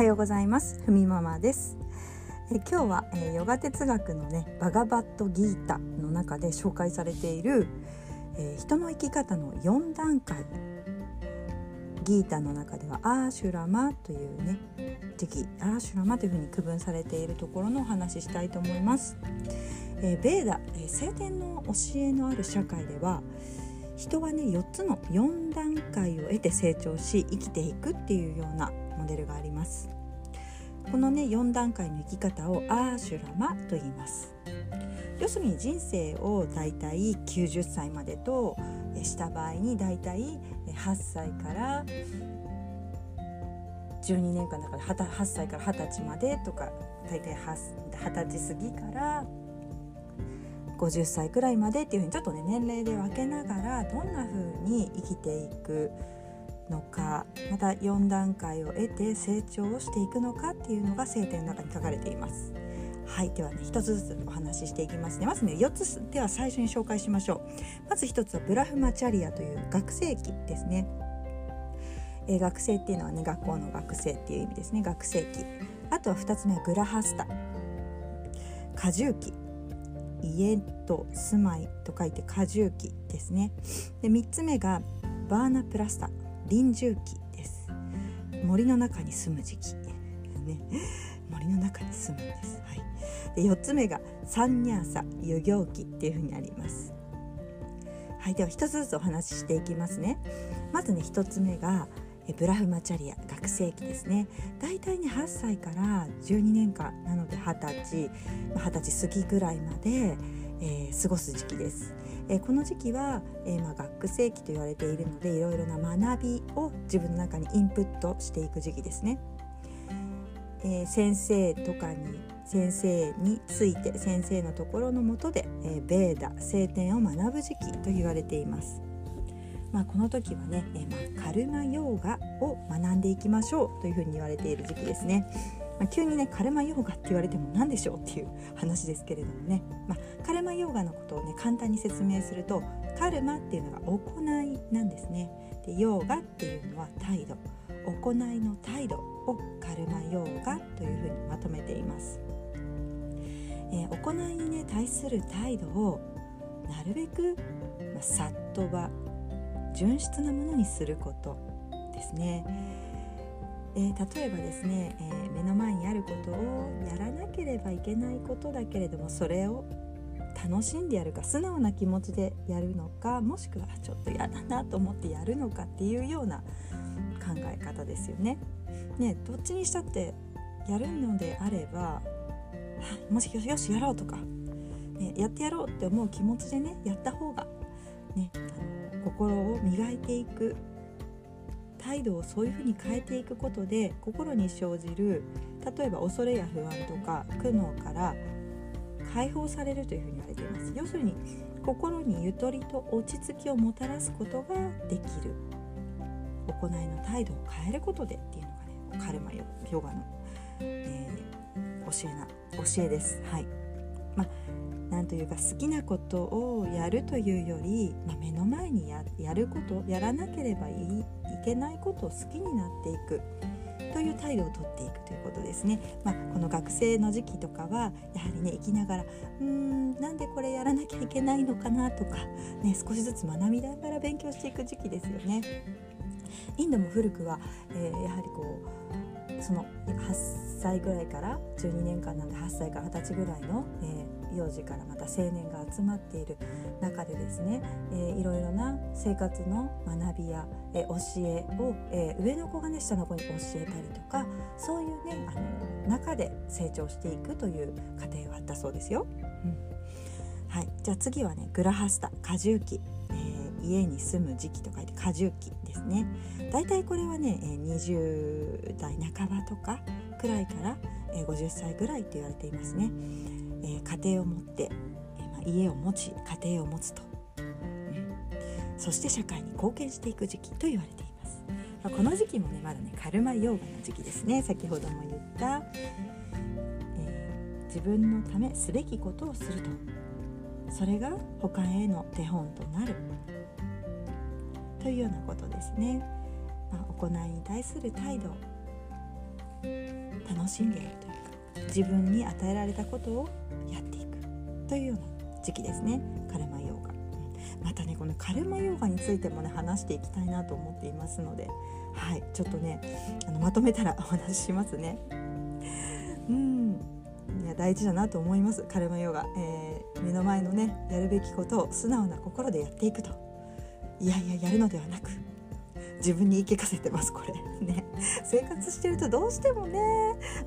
はようございます。ふみママです。え今日は、えー、ヨガ哲学のねバガバットギータの中で紹介されている、えー、人の生き方の4段階。ギータの中ではアーシュラマというね時期アーシュラマというふうに区分されているところのお話ししたいと思います。えー、ベーダ、えー、聖典の教えのある社会では人はね4つの4段階を得て成長し生きていくっていうようなデルがあります。このね4段階の生き方をアーシュラマと言います。要するに人生をだいたい90歳までとした場合にだいたい8歳から12年間だから8歳から20歳までとか大体20歳過ぎから50歳くらいまでっていうふうにちょっとね年齢で分けながらどんな風に生きていくのかまた4段階を得て成長をしていくのかっていうのが聖典の中に書かれています。はいではね一つずつお話ししていきますね。まずね4つでは最初に紹介しましょう。まず1つはブラフマチャリアという学生期ですね、えー、学生っていうのはね学校の学生っていう意味ですね。学生期あとは2つ目はグラハスタ。過重期家と住まいと書いて過重期ですね。で3つ目がバーナプラスタ。臨終期です。森の中に住む時期。ね。森の中に住むんです、はい、で4つ目がサンニャーサ遊行期っていうふうにあります。はい。では1つずつお話ししていきますね。まずね1つ目がブラフマチャリア学生期ですね。だいたいね8歳から12年間なので20歳20歳過ぎぐらいまで、えー、過ごす時期です、え、この時期は、え、まあ、学生期と言われているのでいろいろな学びを自分の中にインプットしていく時期ですね、え先生とかに先生について先生のところのもとで、えベーダ聖典を学ぶ時期と言われていますまあ、この時はね、え、まあ、カルマヨーガを学んでいきましょうというふうに言われている時期ですね。まあ、急にねカルマヨーガって言われても何でしょうっていう話ですけれどもね、まあ、カルマヨーガのことをね簡単に説明するとカルマっていうのが行いなんですね。でヨーガっていうのは態度。行いの態度をカルマヨーガというふうにまとめています、えー、行いにね対する態度をなるべく、まあ、さっとば純質なものにすることですね。えー、例えばですね、えー、目の前にあることをやらなければいけないことだけれどもそれを楽しんでやるか素直な気持ちでやるのかもしくはちょっと嫌だなと思ってやるのかっていうような考え方ですよね。ねどっちにしたってやるのであればもしよしよしやろうとか、ね、やってやろうって思う気持ちでねやった方がねあの心を磨いていく態度をそういうふうに変えていくことで心に生じる例えば恐れや不安とか苦悩から解放されるというふうに言われています。要するに心にゆとりと落ち着きをもたらすことができる。行いの態度を変えることでっていうのがねカルマヨガの、えー、教えな教えです。はい。まあ何というか好きなことをやるというより、まあ、目の前にやることやらなければいいいけないことを好きになっていくという態度をとっていくということですね。まあ、この学生の時期とかはやはりね生きながらうーんなんでこれやらなきゃいけないのかなとか、ね、少しずつ学びながら勉強していく時期ですよね。インドも古くは、えー、やはりこうその8歳ぐらいから12年間なんで8歳から20歳ぐらいの、えー幼児からまた青年が集まっている中でですね、えー、いろいろな生活の学びや、えー、教えを、えー、上の子がね下の子に教えたりとかそういうねあの中で成長していくという過程があったそうですよ。うん。はい、じゃあ次はねグラハスタ過重期、えー、家に住む時期と書いて過重期ですね。だいたいこれはね20代半ばとかくらいから50歳ぐらいと言われていますね。え、家庭を持って、え、ま、家を持ち家庭を持つと、うん、そして社会に貢献していく時期と言われています、ま、この時期もねまだねカルマヨーガの時期ですね。先ほども言った、えー、自分のためすべきことをすると。それが他への手本となる。というようなことですね、まあ、行いに対する態度。楽しんでいるというか自分に与えられたことをやっていく。というような時期ですね。カルマヨーガ、またねこのカルマヨーガについてもね話していきたいなと思っていますので。はい。ちょっとねあのまとめたら お話ししますね。うん。いや大事だなと思います。カルマヨガ、えー、目の前のねやるべきことを素直な心でやっていくと。いやいややるのではなく自分に言い聞かせてますこれ。ね。生活してるとどうしてもね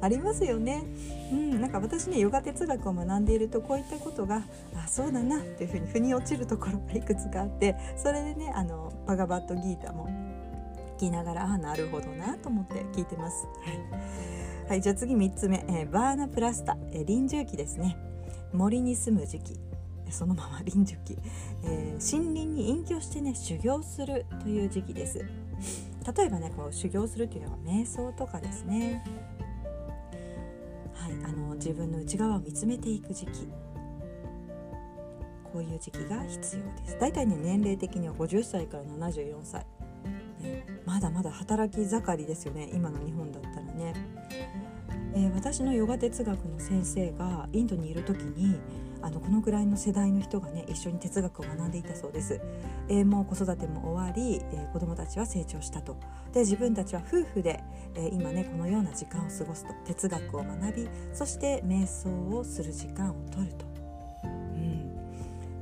ありますよね。うんなんか私ねヨガ哲学を学んでいるとこういったことがあそうだなっていうふうに腑に落ちるところがいくつかあってそれでねあのバガバットギータも聞きながらあなるほどなと思って聞いてます。はい。はい、じゃあ次3つ目、えー、バーナプラスタ、えー、臨終期ですね。森に住む時期そのまま臨終期、えー、森林に隠居してね修行するという時期です。例えばねこう修行するっていうのは瞑想とかですね。はいあの自分の内側を見つめていく時期。こういう時期が必要です。だいたいね年齢的には50歳から74歳、ね、まだまだ働き盛りですよね今の日本、えー、私のヨガ哲学の先生がインドにいる時にあのこのぐらいの世代の人がね一緒に哲学を学んでいたそうです、えー、もう子育ても終わり、えー、子どもたちは成長したと。で自分たちは夫婦で、えー、今ねこのような時間を過ごすと。哲学を学びそして瞑想をする時間を取ると、うん。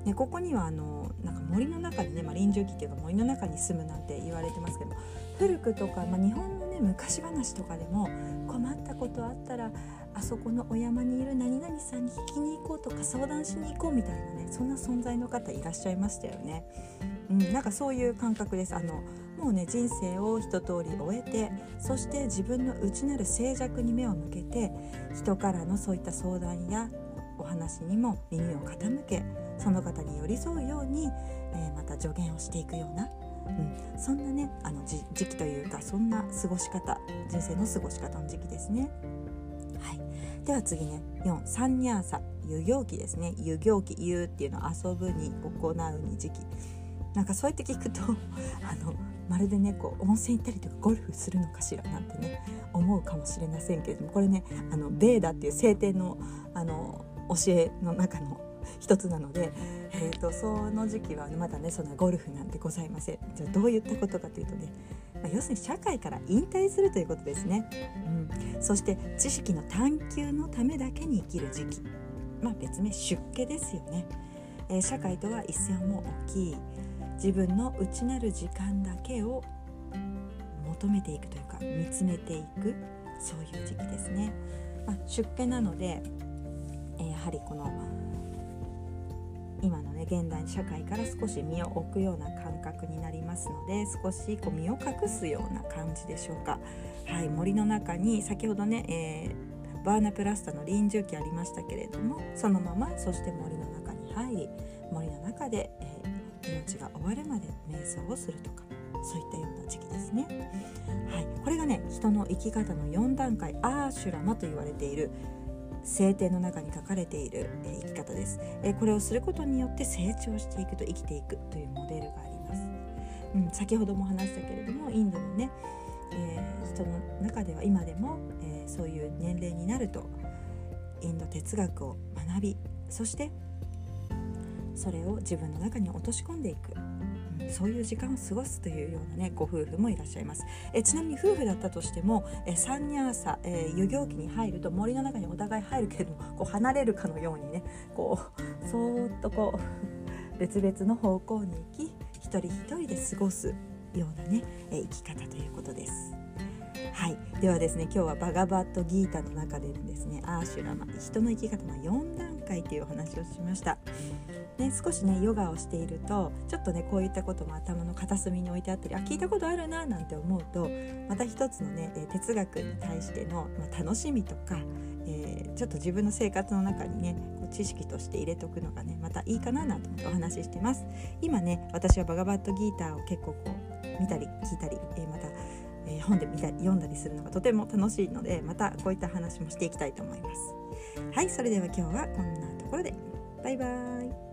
ね、ここにはあのなんか森の中にね、まあ、臨終期っていうか森の中に住むなんて言われてますけど古くとか、まあ、日本のね昔話とかでも困ったことあったらあそこのお山にいる何々さんに聞きに行こうとか相談しに行こうみたいなねそんな存在の方いらっしゃいましたよね。うん、なんかそういう感覚ですあのもうね人生を一通り終えてそして自分の内なる静寂に目を向けて人からのそういった相談やお話にも耳を傾けその方に寄り添うように、えー、また助言をしていくような、うん、そんなねあの時期というかそんな過ごし方人生の過ごし方の時期ですね。はい。では次ね4サンニャーサ遊行期ですね。遊行期遊っていうのは遊ぶに行うに時期。なんかそうやって聞くと あのまるでねこう温泉行ったりとかゴルフするのかしらなんてね思うかもしれませんけれどもこれねあのベーダっていう聖典のあの教えの中の一つなので、えーと、その時期はまだねそんなゴルフなんてございません。じゃあどういったことかというとねまあ、要するに社会から引退するということですね、うん、そして知識の探求のためだけに生きる時期、まあ、別名出家ですよね、えー、社会とは一線を置き自分の内なる時間だけを求めていくというか見つめていくそういう時期ですね、まあ、出家なので、えー、やはりこの今のね現代社会から少し身を置くような感覚になりますので少しこう身を隠すような感じでしょうか。はい、森の中に先ほどね、えー、バーナプラスタの臨終期ありましたけれどもそのままそして森の中に入り森の中で、えー、命が終わるまで瞑想をするとかそういったような時期ですね。はい、これがね人の生き方の4段階アーシュラマと言われている聖典の中に書かれている、え生き方です、えこれをすることによって成長していくと生きていくというモデルがあります、うん、先ほども話したけれどもインドのね、えー、人の中では今でも、えー、そういう年齢になるとインド哲学を学びそしてそれを自分の中に落とし込んでいく。そういう時間を過ごすというようなねご夫婦もいらっしゃいますえちなみに夫婦だったとしてもえ三ニャーサ、えー、遊行期に入ると森の中にお互い入るけれどもこう離れるかのようにねこうそーっとこう別々の方向に行き一人一人で過ごすようなね、え生き方ということです。はい、ではですね今日はバガバットギータの中でですねアーシュラマ人の生き方の4段階というお話をしました。ね、少しねヨガをしているとちょっとねこういったことも頭の片隅に置いてあったりあ聞いたことあるななんて思うとまた一つのね哲学に対しての、ま楽しみとか、えー、ちょっと自分の生活の中にねこう知識として入れとくのがねまたいいかななんて思ってお話ししてます。今ね私はバガバットギーターを結構こう見たり聞いたり、えー、また、え、本で見たり読んだりするのがとても楽しいのでまたこういった話もしていきたいと思います。はいそれでは今日はこんなところで。バイバーイ。